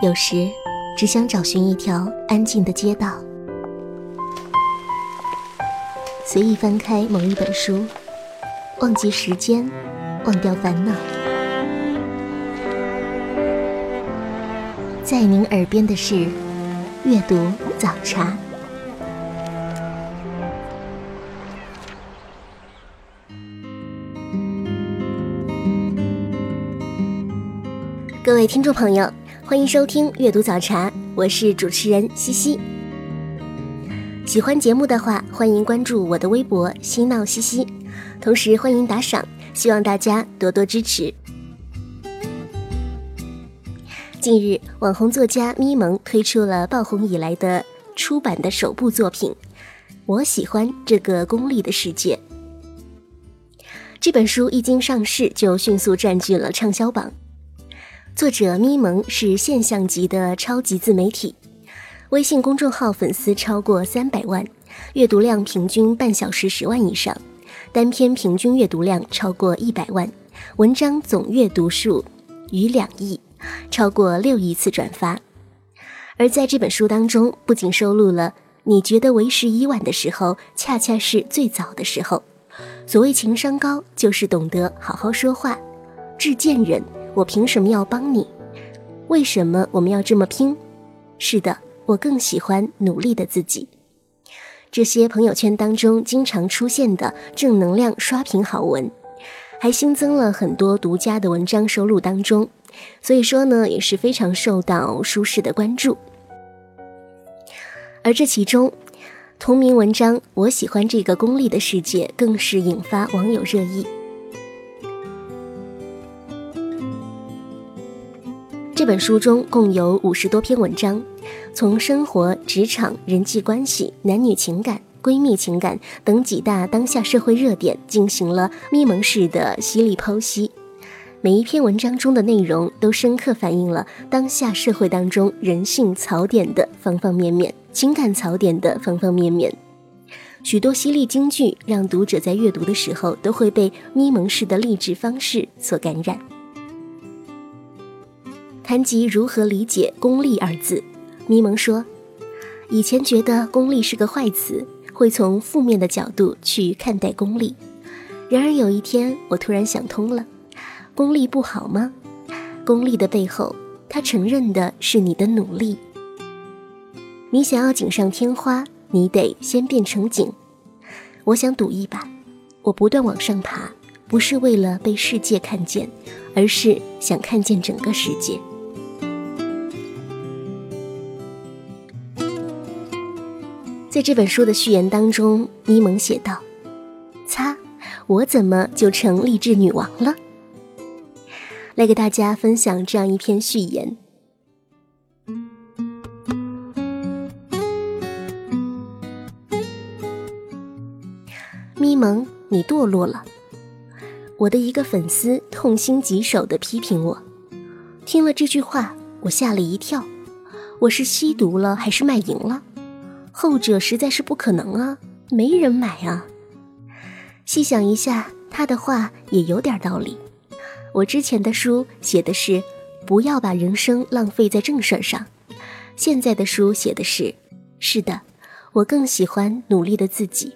有时，只想找寻一条安静的街道，随意翻开某一本书，忘记时间，忘掉烦恼。在您耳边的是阅读早茶。各位听众朋友。欢迎收听阅读早茶，我是主持人西西。喜欢节目的话，欢迎关注我的微博“嬉闹西西”，同时欢迎打赏，希望大家多多支持。近日，网红作家咪蒙推出了爆红以来的出版的首部作品《我喜欢这个功利的世界》。这本书一经上市，就迅速占据了畅销榜。作者咪蒙是现象级的超级自媒体，微信公众号粉丝超过三百万，阅读量平均半小时十万以上，单篇平均阅读量超过一百万，文章总阅读数逾两亿，超过六亿次转发。而在这本书当中，不仅收录了你觉得为时已晚的时候，恰恰是最早的时候。所谓情商高，就是懂得好好说话，致贱人。我凭什么要帮你？为什么我们要这么拼？是的，我更喜欢努力的自己。这些朋友圈当中经常出现的正能量刷屏好文，还新增了很多独家的文章收录当中，所以说呢也是非常受到舒适的关注。而这其中，同名文章《我喜欢这个功利的世界》更是引发网友热议。这本书中共有五十多篇文章，从生活、职场、人际关系、男女情感、闺蜜情感等几大当下社会热点进行了咪蒙式的犀利剖析。每一篇文章中的内容都深刻反映了当下社会当中人性槽点的方方面面，情感槽点的方方面面。许多犀利金句让读者在阅读的时候都会被咪蒙式的励志方式所感染。谈及如何理解“功利”二字，咪蒙说：“以前觉得‘功利’是个坏词，会从负面的角度去看待功利。然而有一天，我突然想通了，功利不好吗？功利的背后，他承认的是你的努力。你想要锦上添花，你得先变成锦。我想赌一把，我不断往上爬，不是为了被世界看见，而是想看见整个世界。”在这本书的序言当中，咪蒙写道：“擦，我怎么就成励志女王了？”来给大家分享这样一篇序言：咪蒙，你堕落了。我的一个粉丝痛心疾首的批评我，听了这句话，我吓了一跳。我是吸毒了还是卖淫了？后者实在是不可能啊，没人买啊。细想一下，他的话也有点道理。我之前的书写的是不要把人生浪费在正事儿上，现在的书写的是，是的，我更喜欢努力的自己。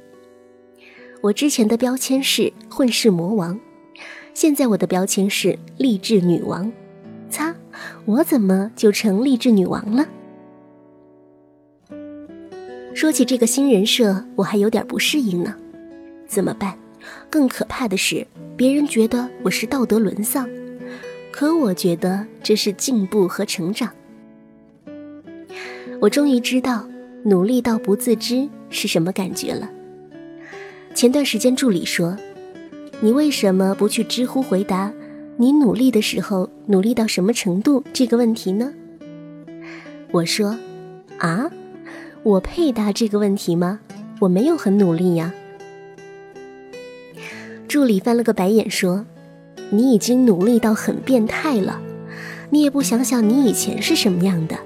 我之前的标签是混世魔王，现在我的标签是励志女王。擦，我怎么就成励志女王了？说起这个新人设，我还有点不适应呢，怎么办？更可怕的是，别人觉得我是道德沦丧，可我觉得这是进步和成长。我终于知道努力到不自知是什么感觉了。前段时间助理说：“你为什么不去知乎回答你努力的时候努力到什么程度这个问题呢？”我说：“啊。”我配答这个问题吗？我没有很努力呀。助理翻了个白眼说：“你已经努力到很变态了，你也不想想你以前是什么样的。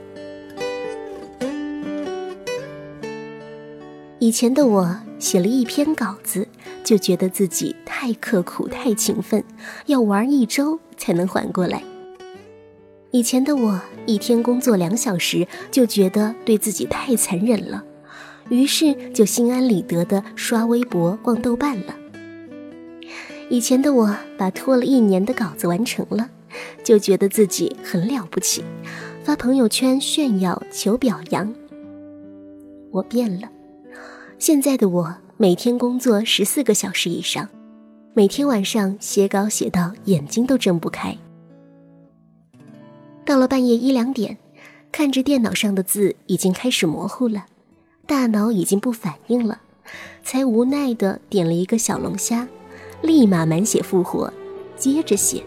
以前的我写了一篇稿子，就觉得自己太刻苦、太勤奋，要玩一周才能缓过来。以前的我一天工作两小时就觉得对自己太残忍了，于是就心安理得的刷微博、逛豆瓣了。以前的我把拖了一年的稿子完成了，就觉得自己很了不起，发朋友圈炫耀求表扬。我变了，现在的我每天工作十四个小时以上，每天晚上写稿写到眼睛都睁不开。到了半夜一两点，看着电脑上的字已经开始模糊了，大脑已经不反应了，才无奈的点了一个小龙虾。立马满血复活，接着写。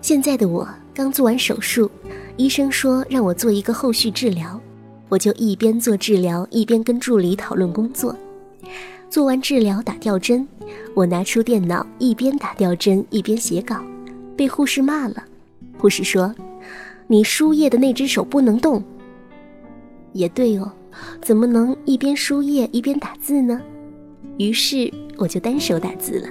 现在的我刚做完手术，医生说让我做一个后续治疗，我就一边做治疗一边跟助理讨论工作。做完治疗打吊针，我拿出电脑一边打吊针一边写稿，被护士骂了。护士说：“你输液的那只手不能动。”也对哦，怎么能一边输液一边打字呢？于是我就单手打字了。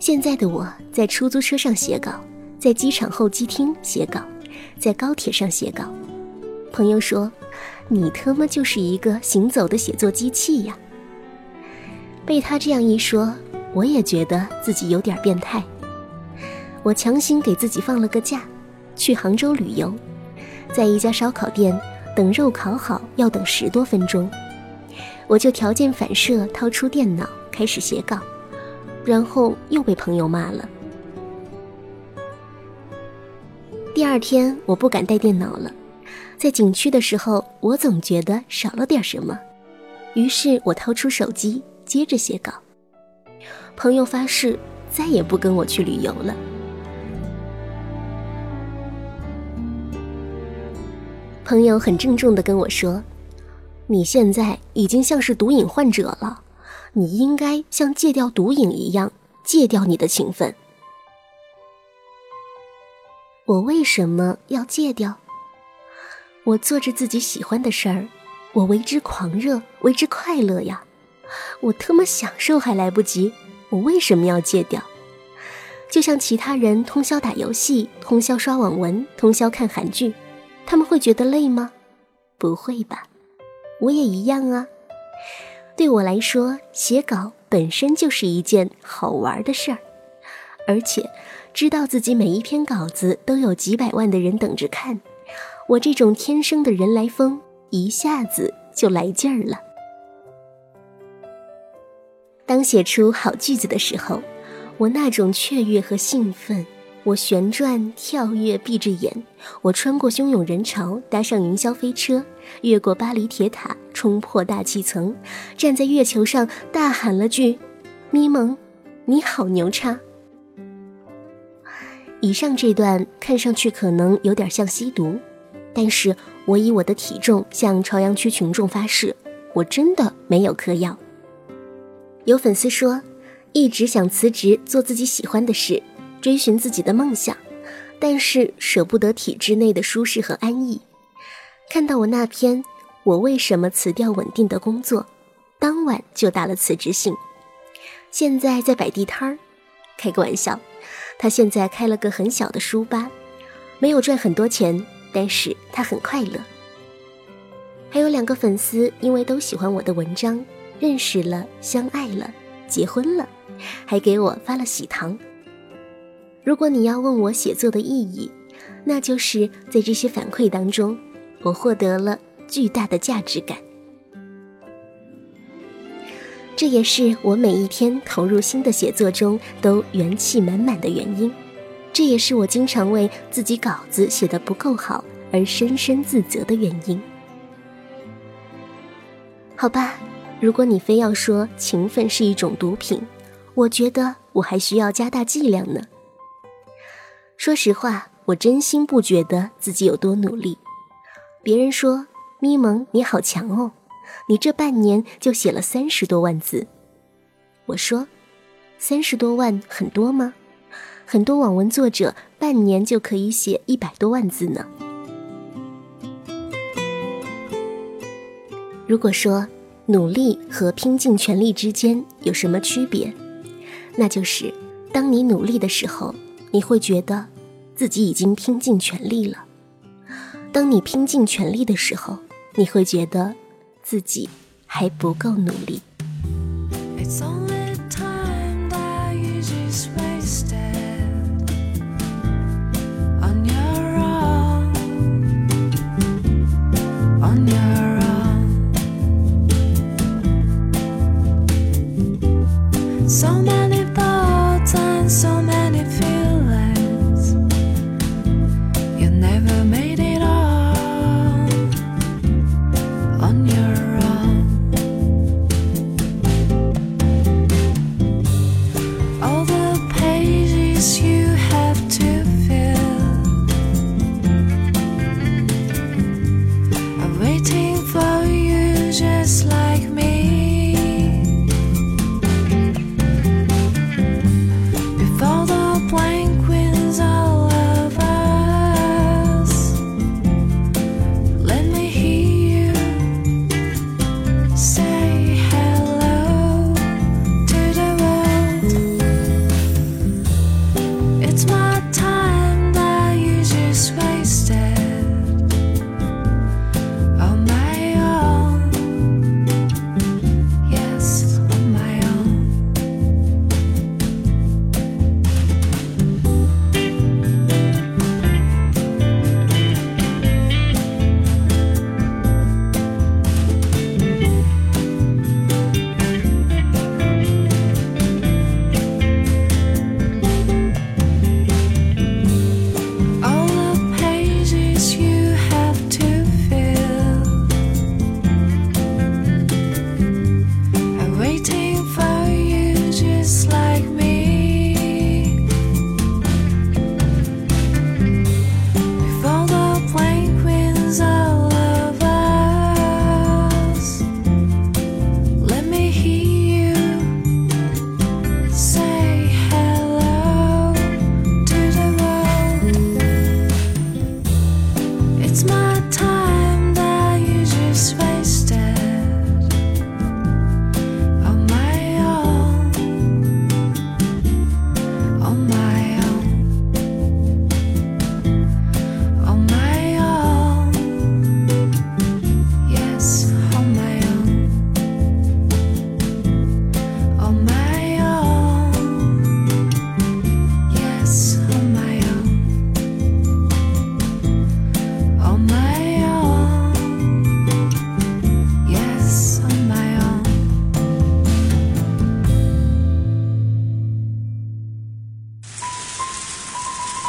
现在的我在出租车上写稿，在机场候机厅写稿，在高铁上写稿。朋友说：“你他妈就是一个行走的写作机器呀！”被他这样一说，我也觉得自己有点变态。我强行给自己放了个假，去杭州旅游，在一家烧烤店。等肉烤好要等十多分钟，我就条件反射掏出电脑开始写稿，然后又被朋友骂了。第二天我不敢带电脑了，在景区的时候我总觉得少了点什么，于是我掏出手机接着写稿。朋友发誓再也不跟我去旅游了。朋友很郑重的跟我说：“你现在已经像是毒瘾患者了，你应该像戒掉毒瘾一样戒掉你的情分。”我为什么要戒掉？我做着自己喜欢的事儿，我为之狂热，为之快乐呀！我特么享受还来不及，我为什么要戒掉？就像其他人通宵打游戏，通宵刷网文，通宵看韩剧。他们会觉得累吗？不会吧，我也一样啊。对我来说，写稿本身就是一件好玩的事儿，而且知道自己每一篇稿子都有几百万的人等着看，我这种天生的人来疯一下子就来劲儿了。当写出好句子的时候，我那种雀跃和兴奋。我旋转跳跃，闭着眼，我穿过汹涌人潮，搭上云霄飞车，越过巴黎铁塔，冲破大气层，站在月球上，大喊了句：“咪蒙，你好牛叉！”以上这段看上去可能有点像吸毒，但是我以我的体重向朝阳区群众发誓，我真的没有嗑药。有粉丝说，一直想辞职做自己喜欢的事。追寻自己的梦想，但是舍不得体制内的舒适和安逸。看到我那篇《我为什么辞掉稳定的工作》，当晚就打了辞职信。现在在摆地摊儿，开个玩笑，他现在开了个很小的书吧，没有赚很多钱，但是他很快乐。还有两个粉丝，因为都喜欢我的文章，认识了，相爱了，结婚了，还给我发了喜糖。如果你要问我写作的意义，那就是在这些反馈当中，我获得了巨大的价值感。这也是我每一天投入新的写作中都元气满满的原因。这也是我经常为自己稿子写得不够好而深深自责的原因。好吧，如果你非要说勤奋是一种毒品，我觉得我还需要加大剂量呢。说实话，我真心不觉得自己有多努力。别人说：“咪蒙，你好强哦，你这半年就写了三十多万字。”我说：“三十多万很多吗？很多网文作者半年就可以写一百多万字呢。”如果说努力和拼尽全力之间有什么区别？那就是当你努力的时候，你会觉得自己已经拼尽全力了；当你拼尽全力的时候，你会觉得自己还不够努力。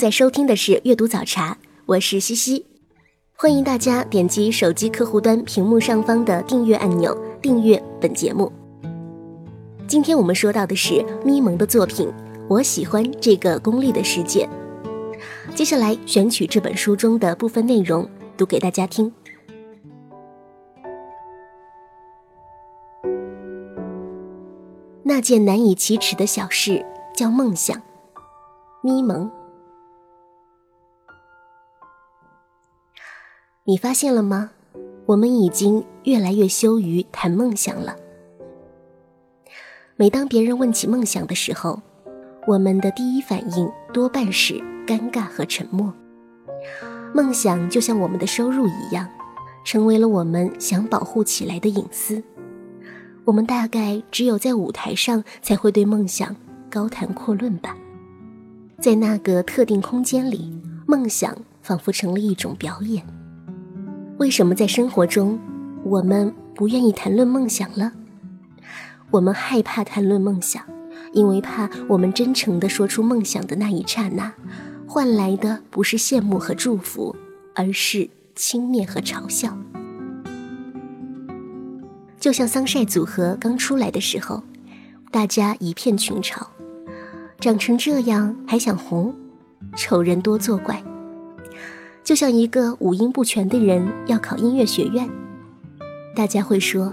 在收听的是阅读早茶，我是西西，欢迎大家点击手机客户端屏幕上方的订阅按钮，订阅本节目。今天我们说到的是咪蒙的作品《我喜欢这个功利的世界》，接下来选取这本书中的部分内容读给大家听。那件难以启齿的小事叫梦想，咪蒙。你发现了吗？我们已经越来越羞于谈梦想了。每当别人问起梦想的时候，我们的第一反应多半是尴尬和沉默。梦想就像我们的收入一样，成为了我们想保护起来的隐私。我们大概只有在舞台上才会对梦想高谈阔论吧。在那个特定空间里，梦想仿佛成了一种表演。为什么在生活中，我们不愿意谈论梦想了？我们害怕谈论梦想，因为怕我们真诚地说出梦想的那一刹那，换来的不是羡慕和祝福，而是轻蔑和嘲笑。就像桑晒组合刚出来的时候，大家一片群嘲，长成这样还想红，丑人多作怪。就像一个五音不全的人要考音乐学院，大家会说，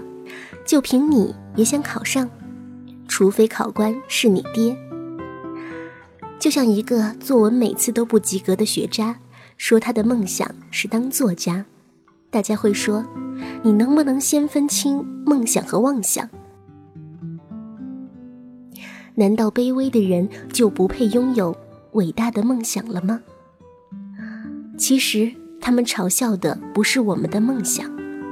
就凭你也想考上，除非考官是你爹。就像一个作文每次都不及格的学渣，说他的梦想是当作家，大家会说。你能不能先分清梦想和妄想？难道卑微的人就不配拥有伟大的梦想了吗？其实，他们嘲笑的不是我们的梦想，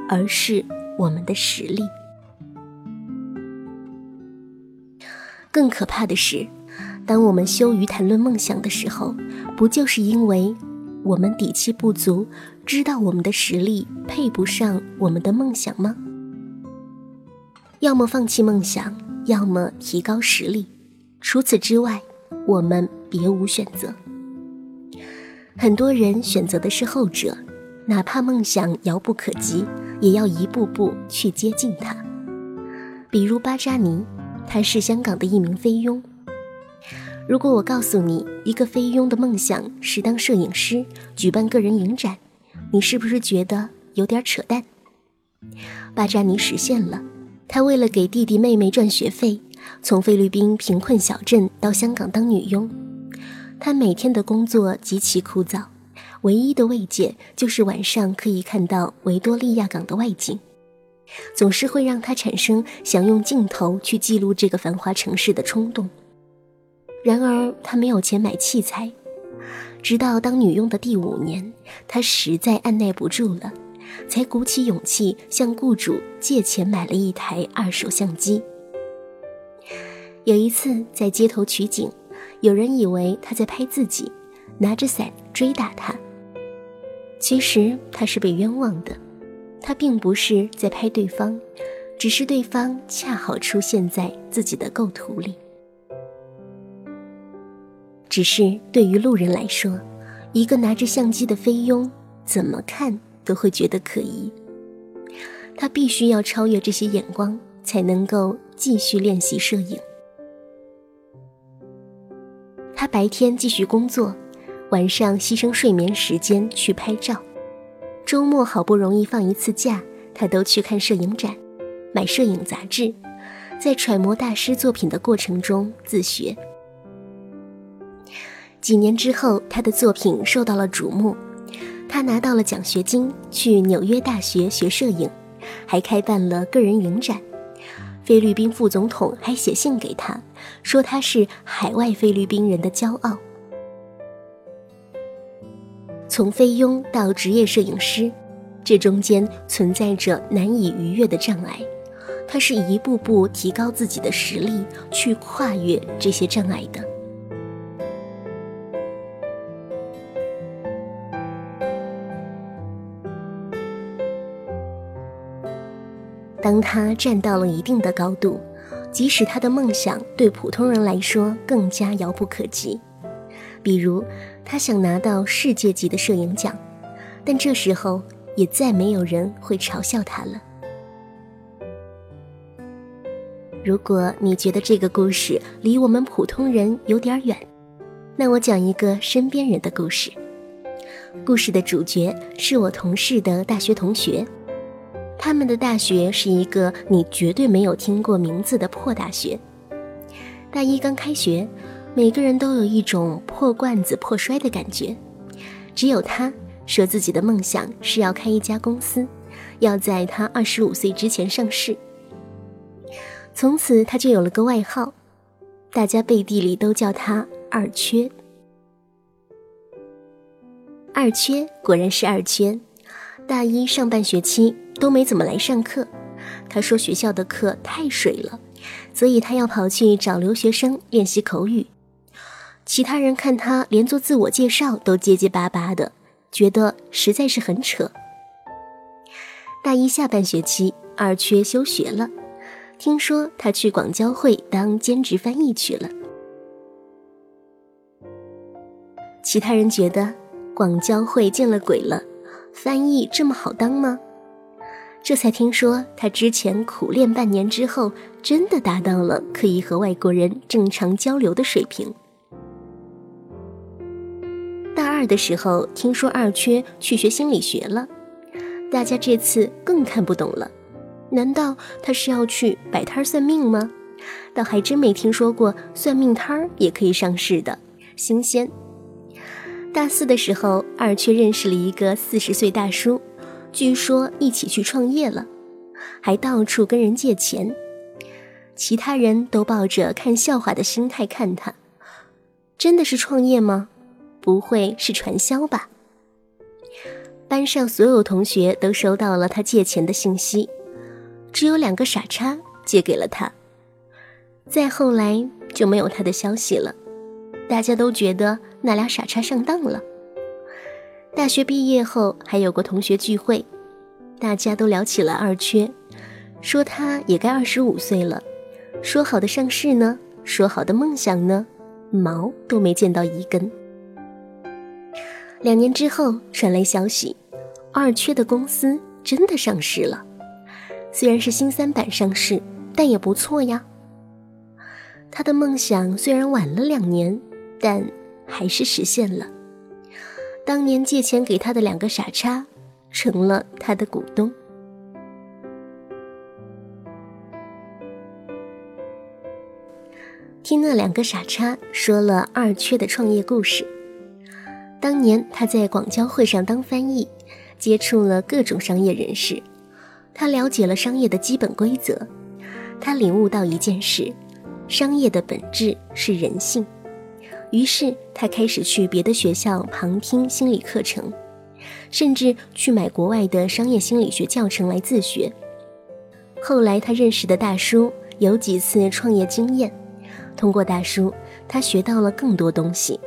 而是我们的实力。更可怕的是，当我们羞于谈论梦想的时候，不就是因为我们底气不足？知道我们的实力配不上我们的梦想吗？要么放弃梦想，要么提高实力。除此之外，我们别无选择。很多人选择的是后者，哪怕梦想遥不可及，也要一步步去接近它。比如巴扎尼，他是香港的一名菲佣。如果我告诉你，一个菲佣的梦想是当摄影师，举办个人影展。你是不是觉得有点扯淡？巴扎尼实现了，他为了给弟弟妹妹赚学费，从菲律宾贫困小镇到香港当女佣。他每天的工作极其枯燥，唯一的慰藉就是晚上可以看到维多利亚港的外景，总是会让他产生想用镜头去记录这个繁华城市的冲动。然而，他没有钱买器材。直到当女佣的第五年，他实在按耐不住了，才鼓起勇气向雇主借钱买了一台二手相机。有一次在街头取景，有人以为他在拍自己，拿着伞追打他。其实他是被冤枉的，他并不是在拍对方，只是对方恰好出现在自己的构图里。只是对于路人来说，一个拿着相机的菲佣，怎么看都会觉得可疑。他必须要超越这些眼光，才能够继续练习摄影。他白天继续工作，晚上牺牲睡眠时间去拍照。周末好不容易放一次假，他都去看摄影展，买摄影杂志，在揣摩大师作品的过程中自学。几年之后，他的作品受到了瞩目，他拿到了奖学金去纽约大学学摄影，还开办了个人影展。菲律宾副总统还写信给他，说他是海外菲律宾人的骄傲。从菲佣到职业摄影师，这中间存在着难以逾越的障碍，他是一步步提高自己的实力，去跨越这些障碍的。当他站到了一定的高度，即使他的梦想对普通人来说更加遥不可及，比如他想拿到世界级的摄影奖，但这时候也再没有人会嘲笑他了。如果你觉得这个故事离我们普通人有点远，那我讲一个身边人的故事。故事的主角是我同事的大学同学。他们的大学是一个你绝对没有听过名字的破大学。大一刚开学，每个人都有一种破罐子破摔的感觉。只有他说自己的梦想是要开一家公司，要在他二十五岁之前上市。从此他就有了个外号，大家背地里都叫他“二缺”。二缺果然是二缺。大一上半学期都没怎么来上课，他说学校的课太水了，所以他要跑去找留学生练习口语。其他人看他连做自我介绍都结结巴巴的，觉得实在是很扯。大一下半学期，二缺休学了，听说他去广交会当兼职翻译去了。其他人觉得广交会见了鬼了。翻译这么好当吗？这才听说他之前苦练半年之后，真的达到了可以和外国人正常交流的水平。大二的时候，听说二缺去学心理学了，大家这次更看不懂了。难道他是要去摆摊算命吗？倒还真没听说过算命摊儿也可以上市的，新鲜。大四的时候，二缺认识了一个四十岁大叔，据说一起去创业了，还到处跟人借钱。其他人都抱着看笑话的心态看他，真的是创业吗？不会是传销吧？班上所有同学都收到了他借钱的信息，只有两个傻叉借给了他。再后来就没有他的消息了。大家都觉得那俩傻叉上当了。大学毕业后还有过同学聚会，大家都聊起了二缺，说他也该二十五岁了，说好的上市呢？说好的梦想呢？毛都没见到一根。两年之后传来消息，二缺的公司真的上市了，虽然是新三板上市，但也不错呀。他的梦想虽然晚了两年。但还是实现了。当年借钱给他的两个傻叉，成了他的股东。听那两个傻叉说了二缺的创业故事。当年他在广交会上当翻译，接触了各种商业人士，他了解了商业的基本规则。他领悟到一件事：商业的本质是人性。于是他开始去别的学校旁听心理课程，甚至去买国外的商业心理学教程来自学。后来他认识的大叔有几次创业经验，通过大叔，他学到了更多东西。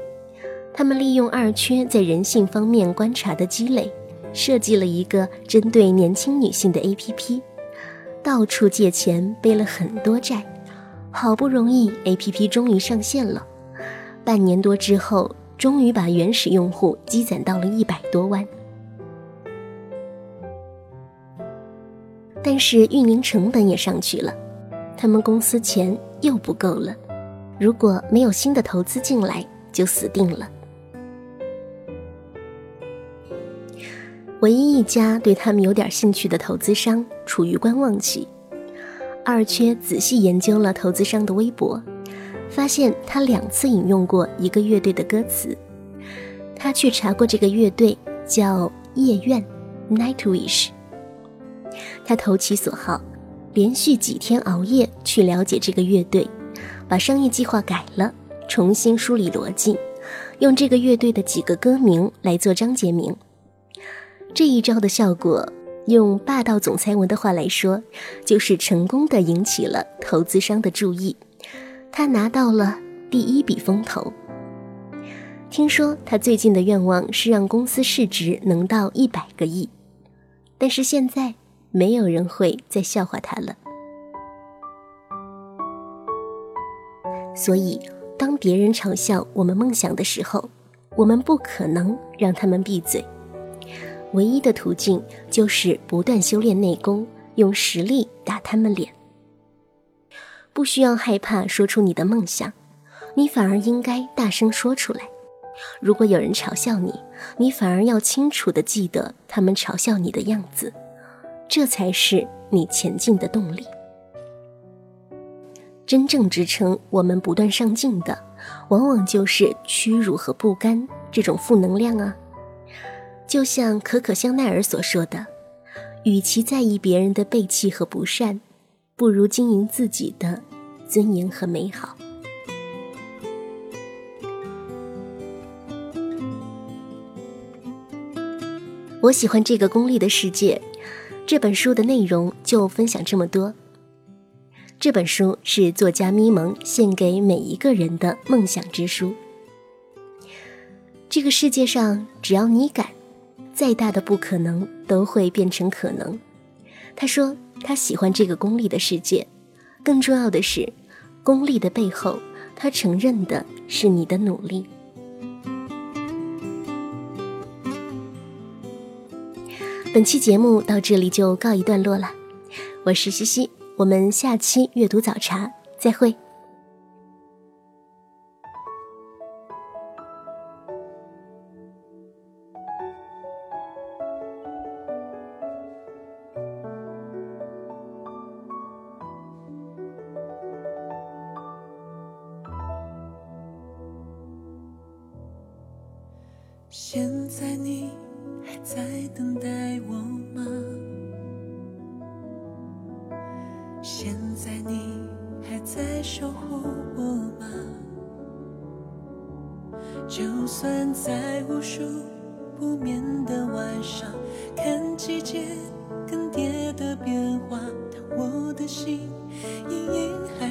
他们利用二缺在人性方面观察的积累，设计了一个针对年轻女性的 APP，到处借钱背了很多债，好不容易 APP 终于上线了。半年多之后，终于把原始用户积攒到了一百多万，但是运营成本也上去了，他们公司钱又不够了，如果没有新的投资进来，就死定了。唯一一家对他们有点兴趣的投资商处于观望期，二缺仔细研究了投资商的微博。发现他两次引用过一个乐队的歌词，他去查过这个乐队叫夜愿 （Nightwish）。他投其所好，连续几天熬夜去了解这个乐队，把商业计划改了，重新梳理逻辑，用这个乐队的几个歌名来做章节名。这一招的效果，用霸道总裁文的话来说，就是成功的引起了投资商的注意。他拿到了第一笔风投。听说他最近的愿望是让公司市值能到一百个亿，但是现在没有人会再笑话他了。所以，当别人嘲笑我们梦想的时候，我们不可能让他们闭嘴。唯一的途径就是不断修炼内功，用实力打他们脸。不需要害怕说出你的梦想，你反而应该大声说出来。如果有人嘲笑你，你反而要清楚的记得他们嘲笑你的样子，这才是你前进的动力。真正支撑我们不断上进的，往往就是屈辱和不甘这种负能量啊。就像可可香奈儿所说的：“与其在意别人的背弃和不善，不如经营自己的。”尊严和美好。我喜欢这个功利的世界。这本书的内容就分享这么多。这本书是作家咪蒙献给每一个人的梦想之书。这个世界上，只要你敢，再大的不可能都会变成可能。他说他喜欢这个功利的世界。更重要的是。功利的背后，他承认的是你的努力。本期节目到这里就告一段落了，我是西西，我们下期阅读早茶再会。现在你还在等待我吗？现在你还在守护我吗？就算在无数不眠的晚上，看季节更迭的变化，但我的心隐隐还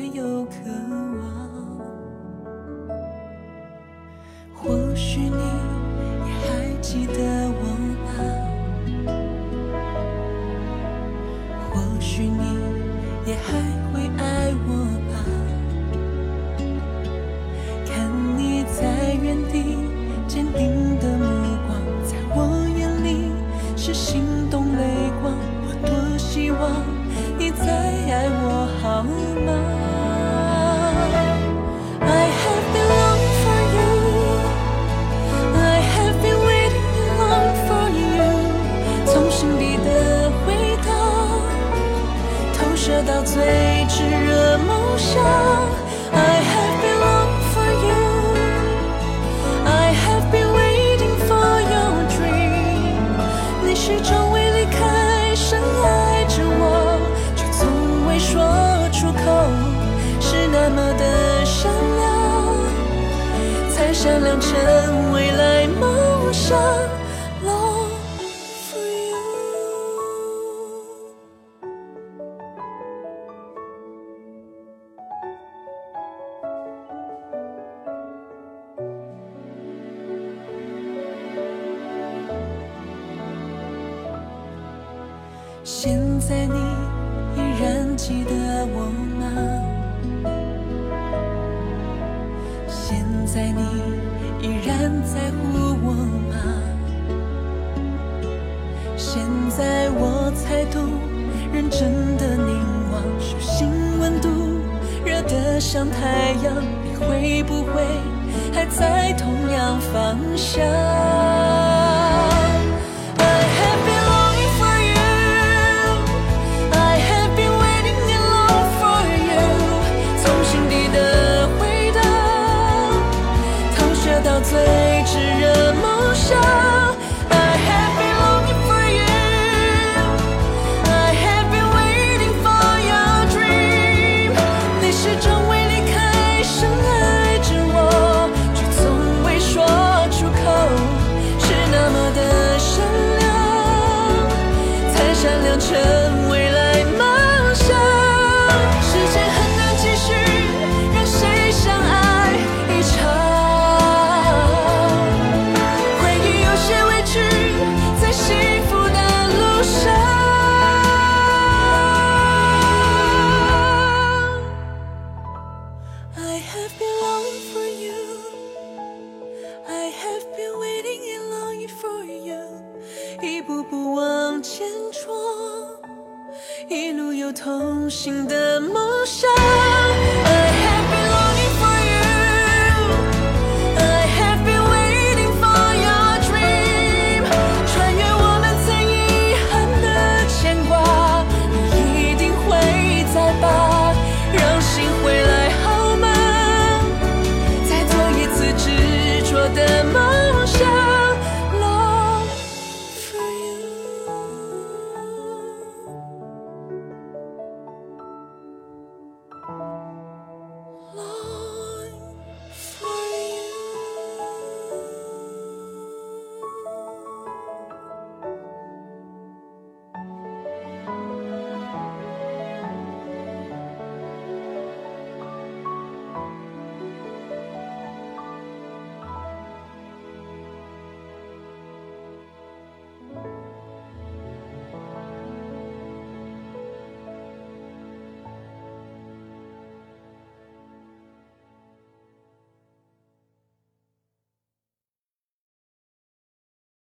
是心现在你依然记得我吗？现在你依然在乎我吗？现在我才懂，认真的凝望，手心温度热得像太阳，你会不会还在同样方向？最炽热梦想。